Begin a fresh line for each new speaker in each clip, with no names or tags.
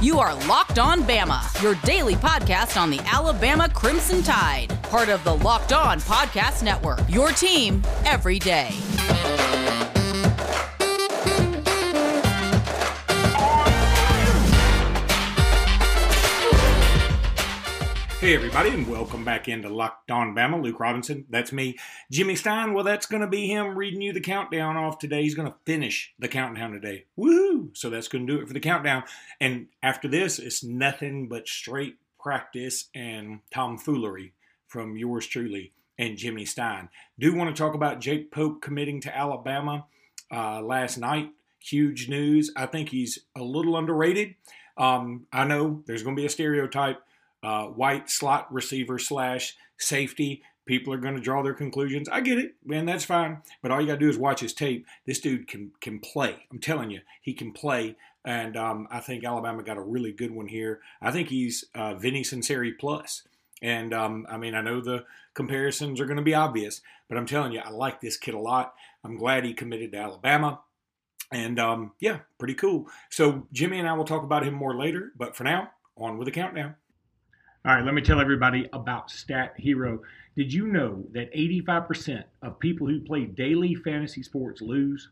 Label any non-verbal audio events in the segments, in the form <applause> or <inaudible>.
You are Locked On Bama, your daily podcast on the Alabama Crimson Tide, part of the Locked On Podcast Network. Your team every day.
Hey, everybody, and welcome back into Locked On Bama. Luke Robinson, that's me. Jimmy Stein, well, that's going to be him reading you the countdown off today. He's going to finish the countdown today. Woo! So that's going to do it for the countdown. And after this, it's nothing but straight practice and tomfoolery from yours truly and Jimmy Stein. Do want to talk about Jake Pope committing to Alabama uh, last night. Huge news. I think he's a little underrated. Um, I know there's going to be a stereotype uh, white slot receiver slash safety. People are going to draw their conclusions. I get it, man. That's fine. But all you got to do is watch his tape. This dude can can play. I'm telling you, he can play. And um, I think Alabama got a really good one here. I think he's uh, Vinnie Sunseri plus. And um, I mean, I know the comparisons are going to be obvious, but I'm telling you, I like this kid a lot. I'm glad he committed to Alabama. And um, yeah, pretty cool. So Jimmy and I will talk about him more later. But for now, on with the countdown. All right, let me tell everybody about Stat Hero. Did you know that 85% of people who play daily fantasy sports lose?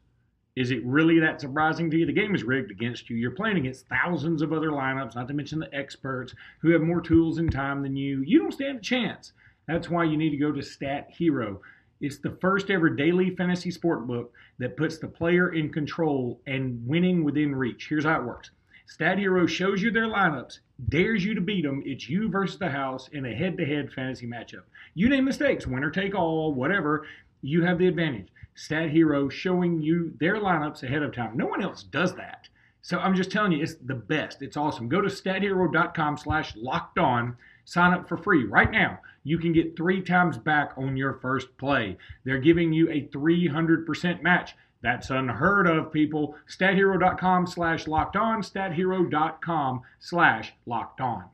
Is it really that surprising to you? The game is rigged against you. You're playing against thousands of other lineups, not to mention the experts who have more tools and time than you. You don't stand a chance. That's why you need to go to Stat Hero. It's the first ever daily fantasy sport book that puts the player in control and winning within reach. Here's how it works. Stat Hero shows you their lineups, dares you to beat them. It's you versus the house in a head to head fantasy matchup. You name mistakes, winner take all, whatever, you have the advantage. Stat Hero showing you their lineups ahead of time. No one else does that. So I'm just telling you, it's the best. It's awesome. Go to stathero.com slash locked on. Sign up for free right now. You can get three times back on your first play. They're giving you a 300% match. That's unheard of, people. StatHero.com slash locked on. StatHero.com slash locked on.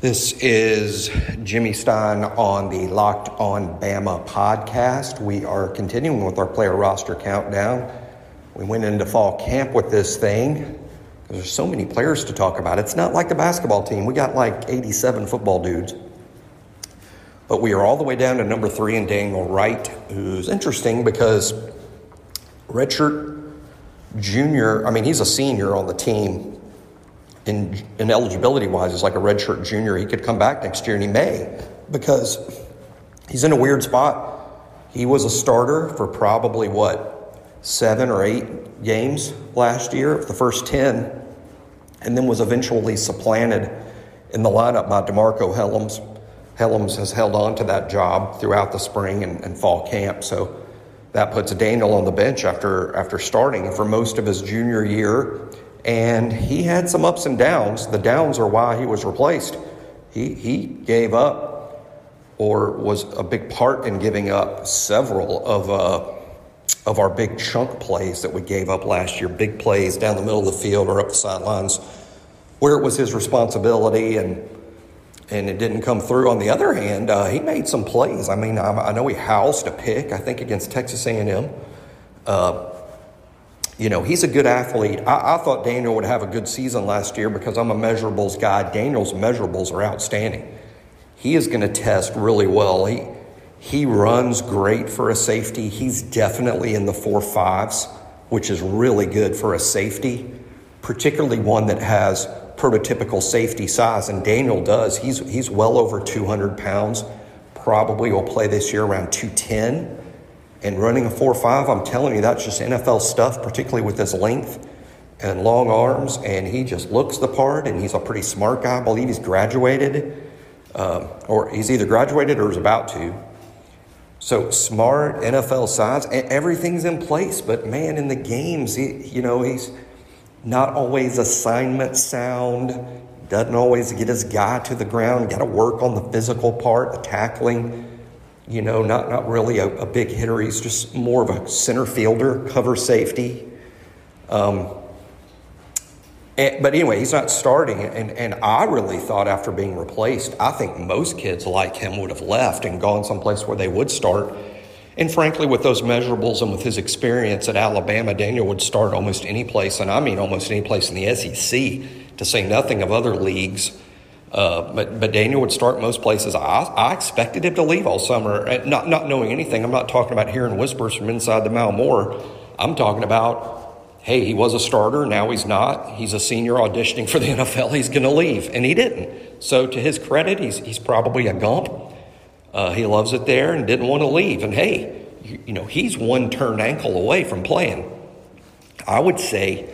This is Jimmy Stein on the Locked On Bama podcast. We are continuing with our player roster countdown. We went into fall camp with this thing. There's so many players to talk about. It's not like the basketball team. We got like 87 football dudes. But we are all the way down to number three in Daniel Wright, who's interesting because redshirt junior. I mean, he's a senior on the team. In, in eligibility wise, is like a redshirt junior. He could come back next year, and he may because he's in a weird spot. He was a starter for probably what seven or eight games last year, the first ten, and then was eventually supplanted in the lineup by DeMarcco Hellams. Hellams has held on to that job throughout the spring and, and fall camp, so that puts Daniel on the bench after after starting for most of his junior year, and he had some ups and downs. The downs are why he was replaced. He he gave up, or was a big part in giving up several of uh, of our big chunk plays that we gave up last year. Big plays down the middle of the field or up the sidelines, where it was his responsibility and and it didn't come through. On the other hand, uh, he made some plays. I mean, I, I, know he housed a pick. I think against Texas A&M. Uh, you know, he's a good athlete. I, I, thought Daniel would have a good season last year because I'm a measurables guy. Daniel's measurables are outstanding. He is going to test really well. He he runs great for a safety. He's definitely in the four fives, which is really good for a safety, particularly one that has prototypical safety size, and Daniel does. He's he's well over 200 pounds. Probably will play this year around 210. And running a 4 5, I'm telling you, that's just NFL stuff, particularly with his length and long arms. And he just looks the part, and he's a pretty smart guy. I believe he's graduated, um, or he's either graduated or is about to. So smart NFL size, everything's in place. But man, in the games, he, you know, he's not always assignment sound, doesn't always get his guy to the ground, got to work on the physical part, the tackling. You know, not, not really a, a big hitter. He's just more of a center fielder, cover safety. Um, and, but anyway, he's not starting. And, and I really thought after being replaced, I think most kids like him would have left and gone someplace where they would start and frankly, with those measurables and with his experience at Alabama, Daniel would start almost any place, and I mean almost any place in the SEC. to say nothing of other leagues. Uh, but but Daniel would start most places. I, I expected him to leave all summer, not not knowing anything. I'm not talking about hearing whispers from inside the Mal Moore. I'm talking about, hey, he was a starter. Now he's not. He's a senior auditioning for the <laughs> NFL. He's going to leave, and he didn't. So to his credit, he's he's probably a gump. Uh, he loves it there and didn't want to leave. And hey, you, you know he's one turned ankle away from playing. I would say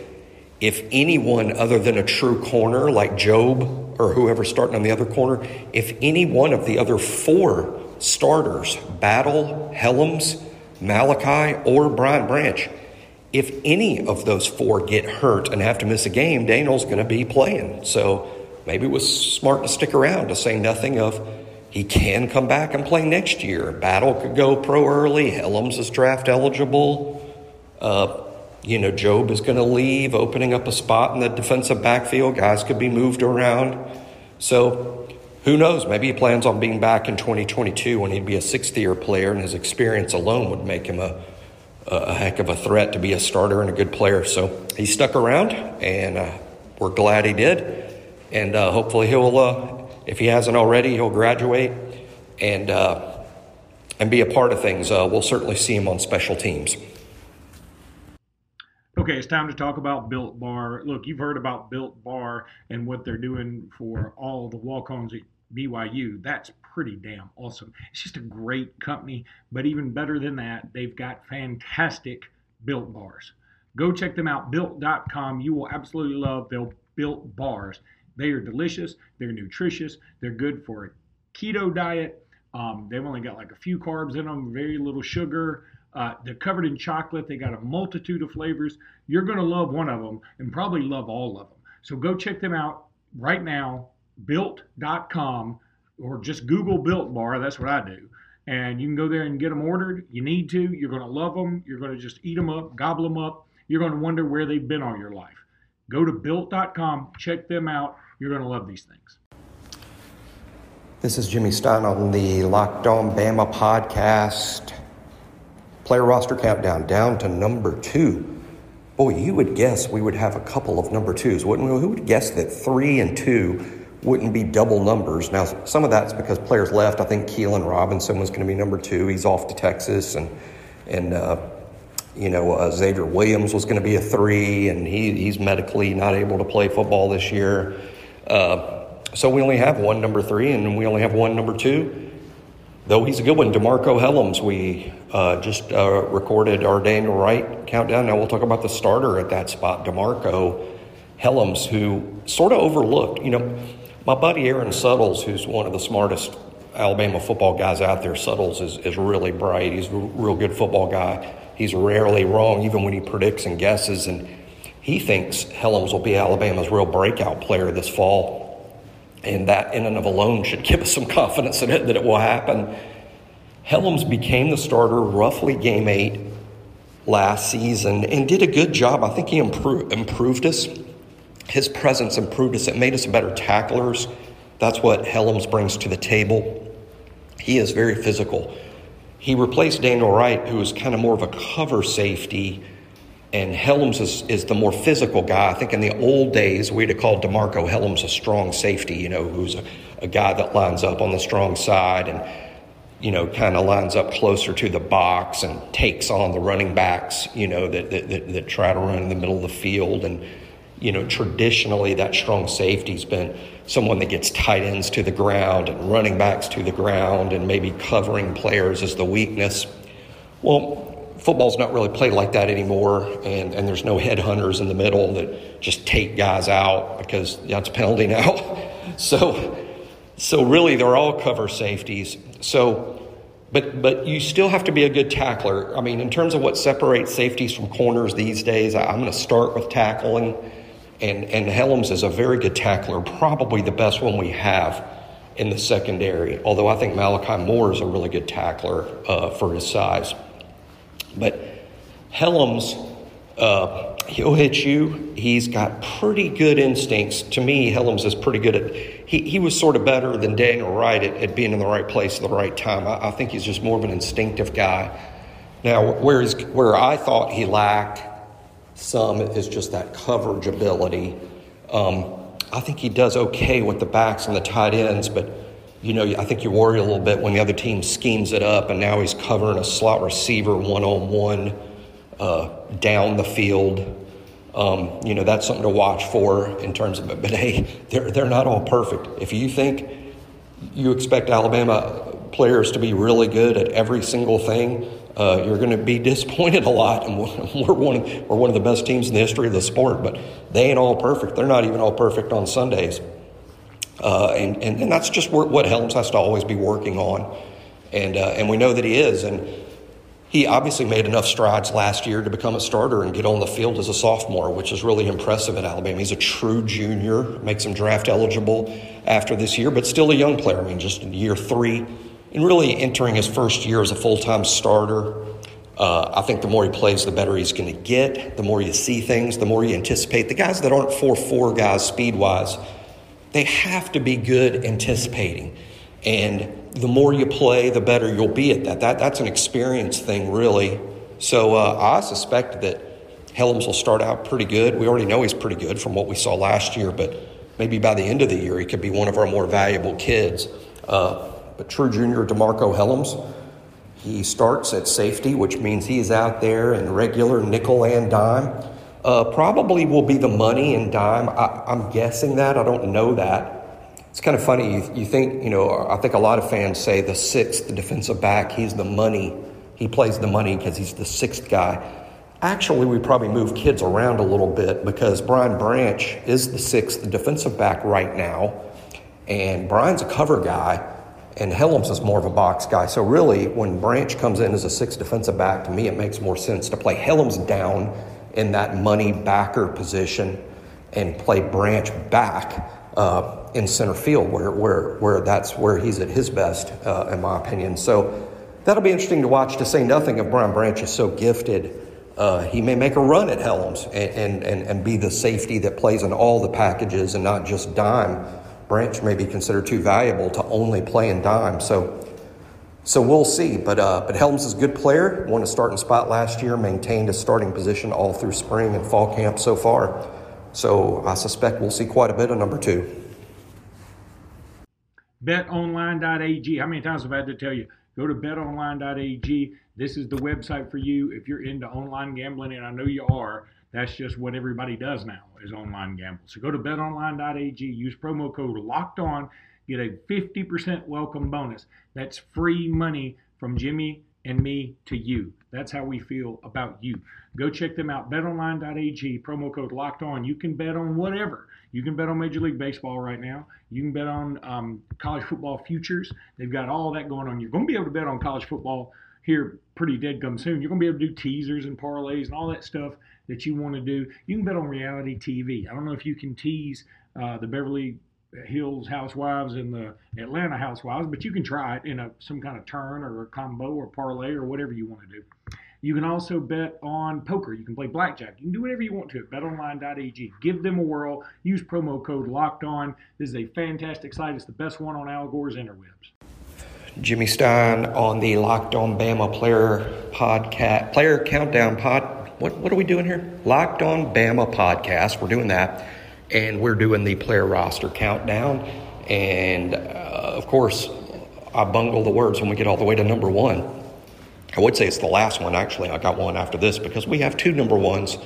if anyone other than a true corner like Jobe or whoever's starting on the other corner, if any one of the other four starters, Battle, Hellams, Malachi, or Brian Branch, if any of those four get hurt and have to miss a game, Daniel's going to be playing. So maybe it was smart to stick around to say nothing of he can come back and play next year. Battle could go pro early. Hellams is draft eligible. Uh, you know, Jobe is going to leave, opening up a spot in the defensive backfield. Guys could be moved around. So who knows? Maybe he plans on being back in 2022 when he'd be a sixth year player, and his experience alone would make him a, a heck of a threat to be a starter and a good player. So he stuck around, and uh, we're glad he did. And uh, hopefully he'll, uh, if he hasn't already, he'll graduate and uh, and be a part of things. Uh, we'll certainly see him on special teams.
Okay, it's time to talk about Built Bar. Look, you've heard about Built Bar and what they're doing for all the walk-ons at BYU. That's pretty damn awesome. It's just a great company, but even better than that, they've got fantastic Built Bars. Go check them out, built.com. You will absolutely love their Built Bars. They are delicious, they're nutritious, they're good for a keto diet. Um, they've only got like a few carbs in them, very little sugar. Uh, they're covered in chocolate. They got a multitude of flavors. You're going to love one of them and probably love all of them. So go check them out right now, built.com, or just Google Built Bar. That's what I do. And you can go there and get them ordered. You need to. You're going to love them. You're going to just eat them up, gobble them up. You're going to wonder where they've been all your life. Go to built.com, check them out. You're going to love these things.
This is Jimmy Stein on the Locked On Bama podcast. Player roster countdown down to number two. Boy, you would guess we would have a couple of number twos, wouldn't we? Who would guess that three and two wouldn't be double numbers? Now, some of that's because players left. I think Keilan Robinson was going to be number two. He's off to Texas, and and uh, you know uh, Xavier Williams was going to be a three, and he, he's medically not able to play football this year. Uh, so we only have one number three, and we only have one number two. Though he's a good one, DeMarcco Hellams, we uh, just uh, recorded our Daniel Wright countdown. Now we'll talk about the starter at that spot, DeMarcco Hellams, who sort of overlooked. You know, my buddy Aaron Suttles, who's one of the smartest Alabama football guys out there, Suttles is, is really bright. He's a real good football guy. He's rarely wrong, even when he predicts and guesses. And he thinks Hellams will be Alabama's real breakout player this fall and that in and of alone should <laughs> give us some confidence in it that it will happen. Hellams became the starter roughly game eight last season and did a good job. I think he improved, improved us. His presence improved us. It made us better tacklers. That's what Hellams brings to the table. He is very physical. He replaced Daniel Wright, who was kind of more of a cover safety and Hellams is, is the more physical guy. I think in the old days, we'd have called DeMarcco Hellams a strong safety, you know, who's a, a guy that lines up on the strong side and, you know, kind of lines up closer to the box and takes on the running backs, you know, that, that, that, that try to run in the middle of the field. And, you know, traditionally that strong safety's been someone that gets tight ends to the ground and running backs to the ground and maybe covering players as the weakness. Well, football's not really played like that anymore, and, and there's no headhunters in the middle that just take guys out because that's a penalty now. <laughs> so, so really, they're all cover safeties. So, but but you still have to be a good tackler. I mean, in terms of what separates safeties from corners these days, I'm going to start with tackling, and and Hellams is a very good tackler, probably the best one we have in the secondary. Although I think Malachi Moore is a really good tackler uh, for his size. But Hellams, uh, he'll hit you. He's got pretty good instincts. To me, Hellams is pretty good at. He, he was sort of better than Daniel Wright at, at being in the right place at the right time. I, I, think he's just more of an instinctive guy. Now, whereas where I thought he lacked some is just that coverage ability. Um, I think he does okay with the backs and the tight ends, but you know, I think you worry a little bit when the other team schemes it up, and now he's covering a slot receiver one on one down the field. Um, you know, that's something to watch for in terms of it. But hey, they're, they're not all perfect. If you think you expect Alabama players to be really good at every single thing, uh, you're going to be <laughs> disappointed a lot. And <laughs> we're one, we're one of the best teams in the history of the sport, but they ain't all perfect. They're not even all perfect on Sundays. Uh, and, and, and, that's just what Hellams has to always be working on. And, uh, and we know that he is. And he obviously made enough strides last year to become a starter and get on the field as a sophomore, which is really impressive at Alabama. He's a true junior, makes him draft eligible after this year, but still a young player. I mean, just in year three and really entering his first year as a full time starter. Uh, I think the more he plays, the better he's going to get. The more you see things, the more you anticipate. The guys that aren't 4 4 guys speed wise, they have to be good anticipating. And the more you play, the better you'll be at that. that that's an experience thing, really. So uh, I suspect that Hellams will start out pretty good. We already know he's pretty good from what we saw last year, but maybe by the end of the year, he could be one of our more valuable kids. Uh, but true junior DeMarcco Hellams, he starts at safety, which means he is out there in regular nickel and dime. Uh, probably will be the money and dime. I, I'm guessing that. I don't know that. It's kind of funny. You, you think, you know, I think a lot of fans say the sixth defensive back, he's the money. He plays the money because he's the sixth guy. Actually, we probably move kids around a little bit because Brian Branch is the sixth defensive back right now. And Brian's a cover guy and Hellams is more of a box guy. So really, when Branch comes in as a six defensive back, to me, it makes more sense to play Hellams down in that money backer position and play Branch back uh, in center field, where, where, where that's where he's at his best, uh, in my opinion. So that'll be interesting to watch. To say nothing of Brian Branch is so gifted. Uh, he may make a run at Hellams and, and, and be the safety that plays in all the packages and not just dime branch may be considered too valuable to only play in dime. So, so we'll see. But uh, but Hellams is a good player. Won a starting spot last year. Maintained a starting position all through spring and fall camp so far. So I suspect we'll see quite a bit of number two.
BetOnline.ag. How many times have I had to tell you? Go to BetOnline.ag. This is the website for you if you're into online gambling, and I know you are. That's just what everybody does now online gamble. So go to betonline.ag, use promo code locked on, get a 50% welcome bonus. That's free money from Jimmy and me to you. That's how we feel about you. Go check them out. BetOnline.ag, promo code locked on. You can bet on whatever. You can bet on Major League Baseball right now. You can bet on um, college football futures. They've got all that going on. You're going to be able to bet on college football here pretty dead come soon. You're going to be able to do teasers and parlays and all that stuff that you want to do. You can bet on reality TV. I don't know if you can tease uh, the Beverly Hills Housewives and the Atlanta Housewives, but you can try it in a some kind of turn or a combo or parlay or whatever you want to do. You can also bet on poker. You can play blackjack. You can do whatever you want to at betonline.ag. Give them a whirl. Use promo code locked on. This is a fantastic site. It's the best one on Al Gore's interwebs.
Jimmy Stein on the Locked On Bama Player Podcast, Player Countdown Pod what, what are we doing here? Locked on Bama podcast. We're doing that. And we're doing the player roster countdown. And uh, of course, I bungle the words when we get all the way to number one. I would say it's the last one, actually. I got one after this because we have two number ones.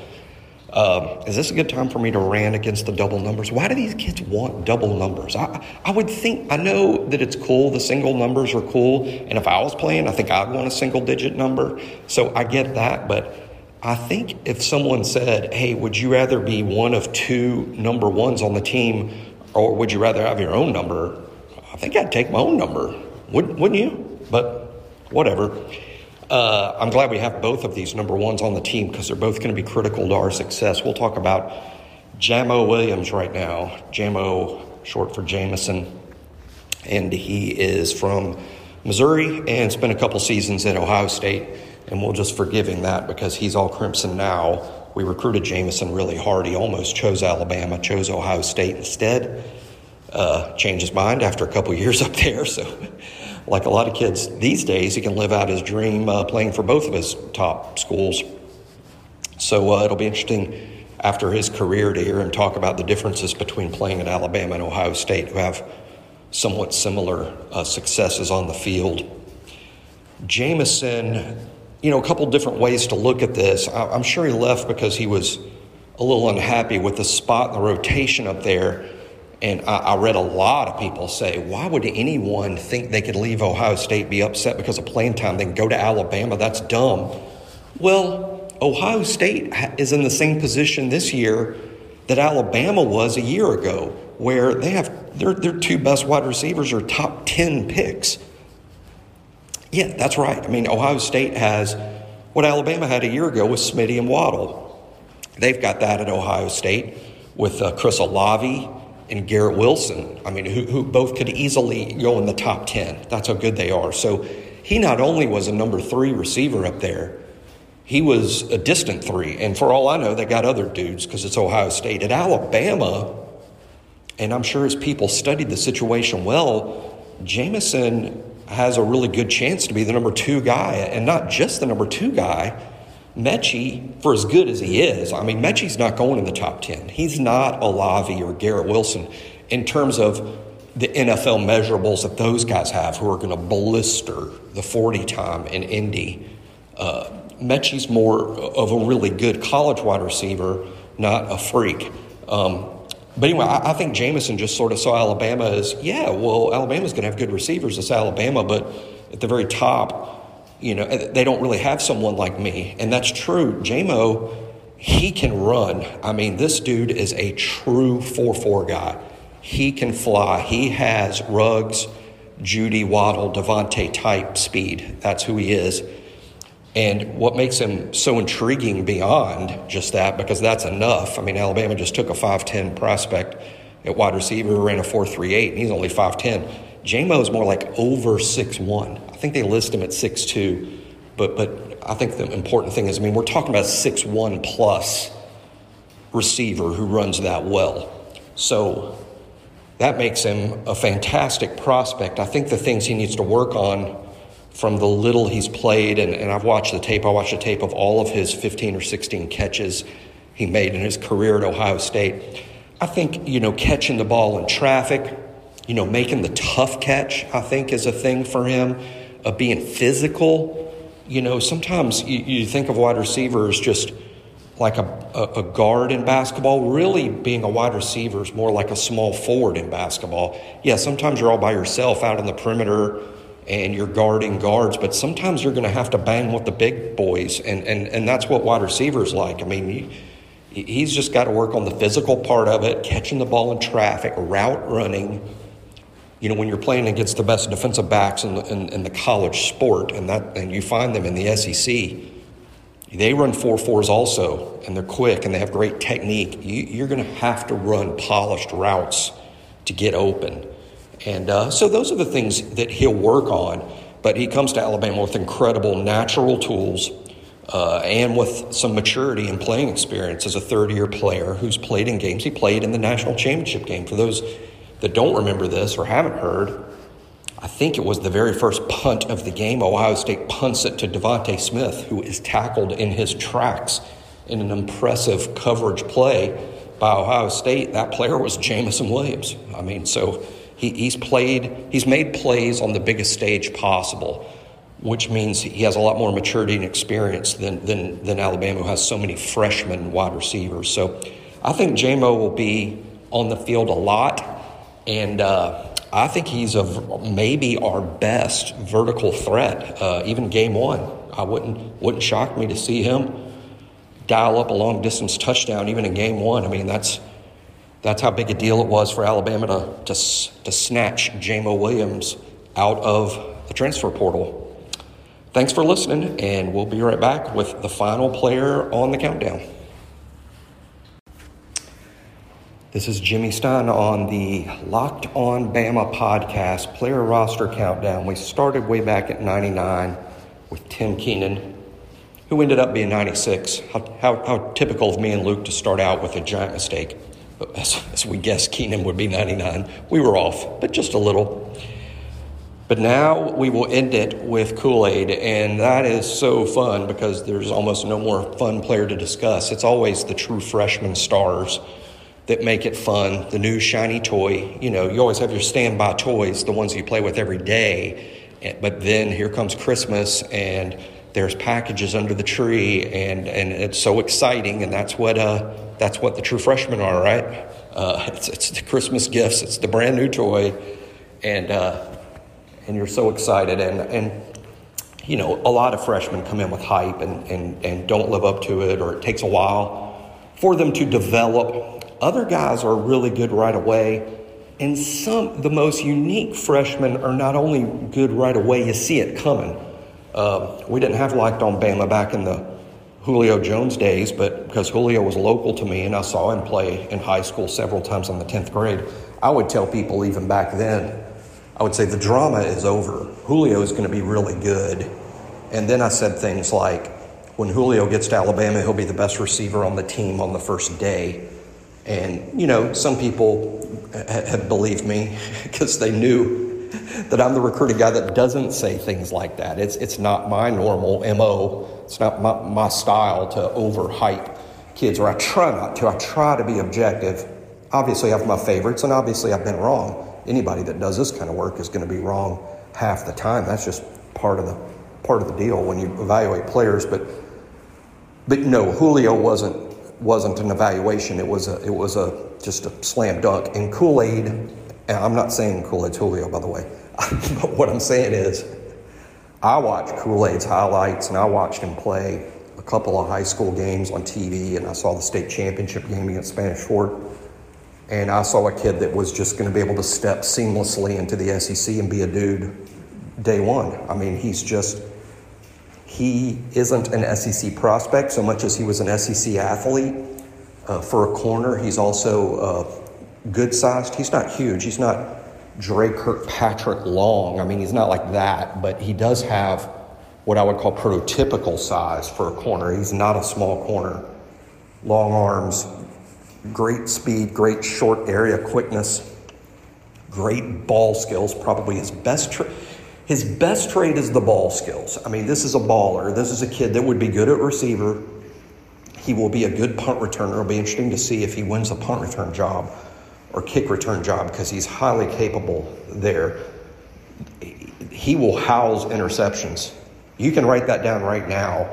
Um, is this a good time for me to rant against the double numbers? Why do these kids want double numbers? I, I would think, I know that it's cool, the single numbers are cool, and if I was playing, I think I'd want a single digit number. So I get that, but I think if someone said, hey, would you rather be one of two number ones on the team or would you rather have your own number? I think I'd take my own number, wouldn't, wouldn't you? But whatever. Uh, I'm glad we have both of these number ones on the team because they're both going to be critical to our success. We'll talk about Jamo Williams right now. Jamo, short for Jameson. And he is from Missouri and spent a couple seasons at Ohio State and we'll just forgive him that because he's all crimson now. We recruited Jameson really hard. He almost chose Alabama, chose Ohio State instead. Uh, changed his mind after a couple years <laughs> up there. So, like a lot of kids these days, he can live out his dream uh, playing for both of his top schools. So uh, it'll be interesting after his career to hear him talk about the differences between playing at Alabama and Ohio State, who have somewhat similar uh, successes on the field. Jameson, you know, a couple different ways to look at this. I, I'm sure he left because he was a little unhappy with the spot in the rotation up there. And I, I, read a lot of people say, why would anyone think they could leave Ohio State, be upset because of playing time, then go to Alabama? That's dumb. Well, Ohio State is in the same position this year that Alabama was a year ago, where they have their, their two best wide receivers are top 10 picks. Yeah, that's right. I mean, Ohio State has what Alabama had a year ago with Smitty and Waddle. They've got that at Ohio State with uh, Chris Olave and Garrett Wilson. I mean, who, who both could easily go in the top 10. That's how good they are. So he not only was a number three receiver up there, he was a distant three. And for all I know, they got other dudes because it's Ohio State. At Alabama, and I'm sure as people studied the situation well, Jameson has a really good chance to be the number two guy, and not just the number two guy. Metchie, for as good as he is, I mean, Metchie's not going in the top 10. He's not Olave or Garrett Wilson in terms of the NFL measurables that those guys have who are going to blister the 40 time in Indy. Uh, Metchie's more of a really good college wide receiver, not a freak. Um, but anyway, I, I, think Jameson just sort of saw Alabama as, yeah, well, Alabama's going to have good receivers. It's Alabama, but at the very top, you know, they don't really have someone like me. And that's true. Jamo, he can run. I mean, this dude is a true 4 4 guy. He can fly. He has Ruggs, Jeudy, Waddle, DeVonta type speed. That's who he is. And what makes him so intriguing beyond just that, because that's enough. I mean, Alabama just took a 5'10 prospect at wide receiver, ran a 4'3'8, and he's only 5'10. Jamo is more like over 6'1. I think they list him at 6'2, but, but I think the important thing is, I mean, we're talking about 6'1 plus receiver who runs that well. So that makes him a fantastic prospect. I think the things he needs to work on from the little he's played, and, and I've watched the tape, I watched the tape of all of his 15 or 16 catches he made in his career at Ohio State. I think, you know, catching the ball in traffic, you know, making the tough catch, I think is a thing for him, of being physical. You know, sometimes you, you think of wide receivers just like a, a, a, guard in basketball. Really, being a wide receiver is more like a small forward in basketball. Yeah, sometimes you're all by yourself out on the perimeter and you're guarding guards, but sometimes you're going to have to bang with the big boys, and, and, and that's what wide receivers like. I mean, he, he's just got to work on the physical part of it, catching the ball in traffic, route running. You know, when you're playing against the best defensive backs in the, in, in the college sport, and that and you find them in the SEC, they run four fours also, and they're quick and they have great technique. You, you're going to have to run polished routes to get open. And uh, so those are the things that he'll work on. But he comes to Alabama with incredible natural tools uh, and with some maturity and playing experience as a third year player who's played in games. He played in the national championship game. For those that don't remember this or haven't heard, I think it was the very first punt of the game. Ohio State punts it to DeVonta Smith, who is tackled in his tracks in an impressive coverage play by Ohio State. That player was Jameson Williams. I mean, so he, he's played, he's made plays on the biggest stage possible, which means he has a lot more maturity and experience than, than, than Alabama, who has so many freshman wide receivers. So I think Jamo will be on the field a lot, and uh, I think he's a, maybe our best vertical threat, uh, even game one. I wouldn't wouldn't shock me to see him dial up a long distance touchdown even in game one. I mean that's that's how big a deal it was for Alabama to, to, to snatch Jamo Williams out of the transfer portal. Thanks for listening, and we'll be right back with the final player on the countdown. This is Jimmy Stein on the Locked On Bama podcast, player roster countdown. We started way back at 99 with Tim Keenan, who ended up being 96. How, how, how typical of me and Luke to start out with a giant mistake as, as we guessed Keenan would be 99. We were off, but just a little. But now we will end it with Kool Aid, and that is so fun because there's almost no more fun player to discuss. It's always the true freshman stars that make it fun. The new shiny toy. You know, you always have your standby toys, the ones you play with every day. But then here comes Christmas, and there's packages under the tree, and, and it's so exciting, and that's what uh, that's what the true freshmen are, right? Uh, <laughs> it's, it's the Christmas gifts, it's the brand new toy, and uh, and you're so excited. And, and you know, a lot of freshmen come in with hype and, and, and don't live up to it, or it takes a while for them to develop. Other guys are really good right away. And some, the most unique freshmen are not only good right away, you see it coming. Uh, we didn't have Locked on Bama back in the Julio Jones days, but because Julio was local to me and I saw him play in high school several times in the 10th grade, I would tell people even back then, I would say the drama is over. Julio is going to be really good. And then I said things like, when Julio gets to Alabama, he'll be the best receiver on the team on the first day. And, you know, some people have believed me <laughs> because they knew that I'm the recruiting guy that doesn't say things like that. It's, it's not my normal MO, it's not my, my style to overhype kids, or I try not to. I try to be objective. Obviously, I have my favorites, and obviously, I've been wrong anybody that does this kind of work is going to be wrong half the time. That's just part of the part of the deal when you evaluate players. But but no, Julio wasn't wasn't an evaluation. It was a it was a just a slam dunk. And Kool Aid, and I'm not saying Kool Aid's Julio by the way, <laughs> but what I'm saying is, I watched Kool Aid's highlights and I watched him play a couple of high school games on TV, and I saw the state championship game against Spanish Fort and I saw a kid that was just going to be able to step seamlessly into the SEC and be a dude day one. I mean, he's just, he isn't an SEC prospect so much as he was an SEC athlete. Uh, for a corner, he's also uh, good sized. He's not huge. He's not Dre Kirkpatrick long. I mean, he's not like that, but he does have what I would call prototypical size for a corner. He's not a small corner. Long arms, great speed, great short area quickness, great ball skills. Probably his best tra- his best trait is the ball skills. I mean, this is a baller. This is a kid that would be good at receiver. He will be a good punt returner. It'll be interesting to see if he wins the punt return job or kick return job because he's highly capable there. He will house interceptions. You can write that down right now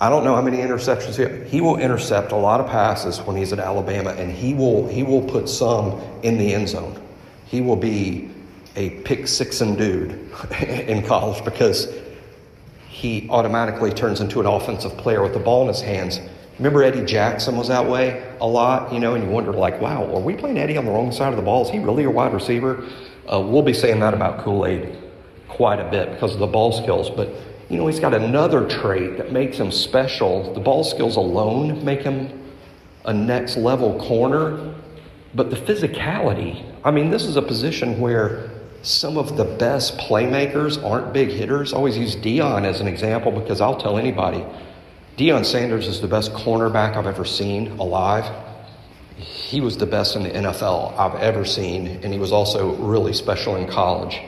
I don't know how many interceptions he, he will intercept a lot of passes when he's at Alabama, and he will he will put some in the end zone. He will be a pick six and dude <laughs> in college because he automatically turns into an offensive player with the ball in his hands. Remember Eddie Jackson was that way a lot, you know, and you wonder like, wow, are we playing Eddie on the wrong side of the ball? Is he really a wide receiver? Uh, we'll be saying that about Kool Aid quite a bit because of the ball skills, but you know, he's got another trait that makes him special. The ball skills alone make him a next level corner, but the physicality. I mean, this is a position where some of the best playmakers aren't big hitters. I always use Deion as an example because I'll tell anybody Deion Sanders is the best cornerback I've ever seen alive. He was the best in the NFL I've ever seen, and he was also really special in college.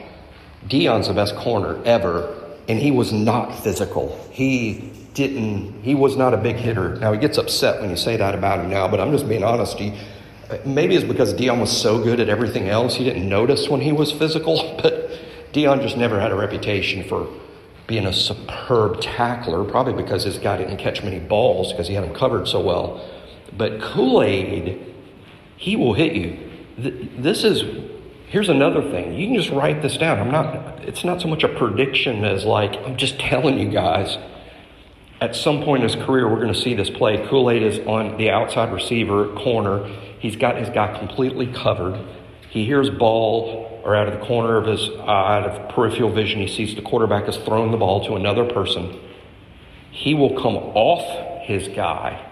Deion's the best corner ever and he was not physical. He didn't, he was not a big hitter. Now, he gets upset when you say that about him now, but I'm just being honest. He, maybe it's because Deion was so good at everything else, he didn't notice when he was physical, <laughs> but Deion just never had a reputation for being a superb tackler, probably because his guy didn't catch many balls because he had them covered so well. But Kool Aid, he will hit you. This is Here's another thing. You can just write this down. I'm not it's not so much a prediction as like I'm just telling you guys at some point in his career we're going to see this play. Kool-Aid is on the outside receiver corner. He's got his guy completely covered. He hears ball or out of the corner of his out of peripheral vision, he sees the quarterback has thrown the ball to another person. He will come off his guy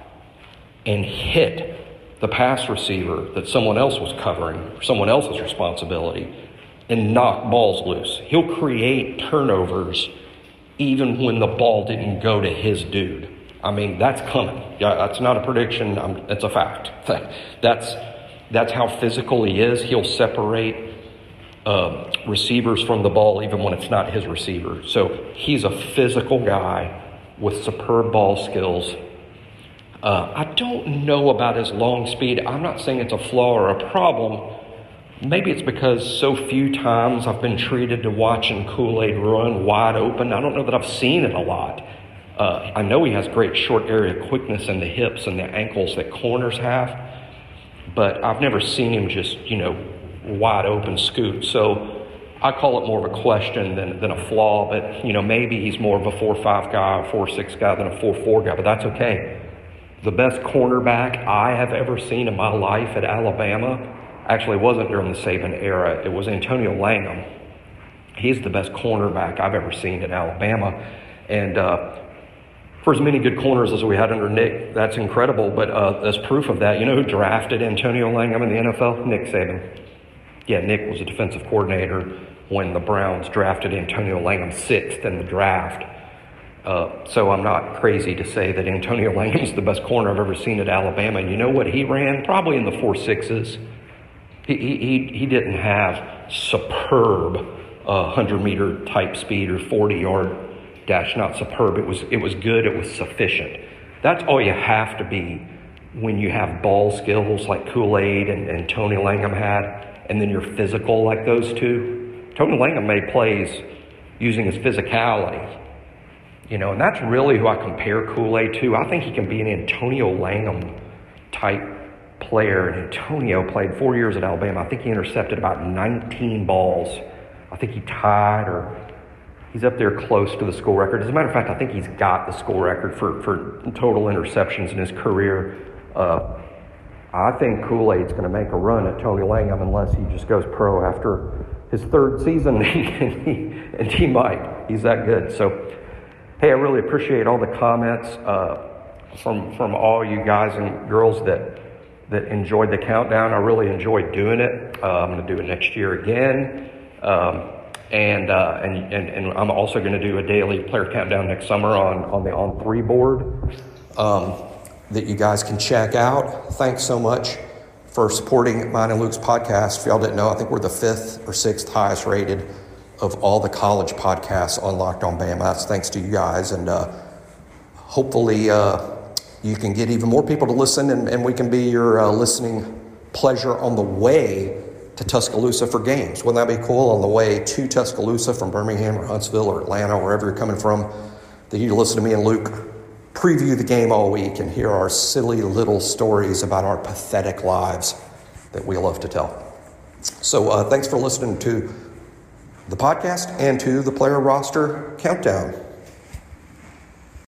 and hit the pass receiver that someone else was covering, someone else's responsibility, and knock balls loose. He'll create turnovers even when the ball didn't go to his dude. I mean, that's coming. Yeah, that's not a prediction. I'm, it's a fact. That's that's how physical he is. He'll separate uh, receivers from the ball, even when it's not his receiver. So he's a physical guy with superb ball skills. Uh, I don't know about his long speed. I'm not saying it's a flaw or a problem. Maybe it's because so few times I've been treated to watching Kool Aid run wide open. I don't know that I've seen it a lot. Uh, I know he has great short area quickness in the hips and the ankles that corners have, but I've never seen him just, you know, wide open scoot. So I call it more of a question than, than a flaw, but, you know, maybe he's more of a 4 5 guy, a 4 6 guy than a 4 4 guy, but that's okay. The best cornerback I have ever seen in my life at Alabama actually wasn't during the Saban era, it was Antonio Langham. He's the best cornerback I've ever seen at Alabama. And, uh, for as many good corners as we had under Nick, that's incredible. But uh, as proof of that, you know who drafted Antonio Langham in the NFL? Nick Saban. Yeah, Nick was a defensive coordinator when the Browns drafted Antonio Langham sixth in the draft. Uh, so I'm not crazy to say that Antonio <laughs> Langham's the best corner I've ever seen at Alabama. And you know what he ran? Probably in the four sixes. He, he, he didn't have superb uh, 100 meter type speed or 40 yard dash, not superb. It was, it was good, it was sufficient. That's all you have to be when you have ball skills like Kool Aid and, and Tony Langham had, and then you're physical like those two. Tony Langham made plays using his physicality. You know, and that's really who I compare Kool Aid to. I think he can be an Antonio Langham type player. And Antonio played four years at Alabama. I think he intercepted about 19 balls. I think he tied or He's up there close to the school record. As a matter of fact, I think he's got the school record for, for total interceptions in his career. Uh, I think Kool Aid's going to make a run at Tony Langham unless he just goes pro after his third season, <laughs> and, he, and he might. He's that good. So, hey, I really appreciate all the comments uh, from from all you guys and girls that that enjoyed the countdown. I really enjoyed doing it. Uh, I'm going to do it next year again. Um, and, uh, and, and, and, I'm also going to do a daily player countdown next summer on, on the On3 board um, that you guys can check out. Thanks so much for supporting mine and Luke's podcast. If y'all didn't know, I think we're the fifth or sixth highest rated of all the college podcasts on Locked on Bama. That's thanks to you guys. And uh, hopefully uh, you can get even more people to listen and, and we can be your uh, listening pleasure on the way to Tuscaloosa for games. Wouldn't that be cool on the way to Tuscaloosa from Birmingham or Huntsville or Atlanta, wherever you're coming from, that you listen to me and Luke preview the game all week and hear our silly little stories about our pathetic lives that we love to tell. So uh, thanks for listening to the podcast and to the player roster countdown.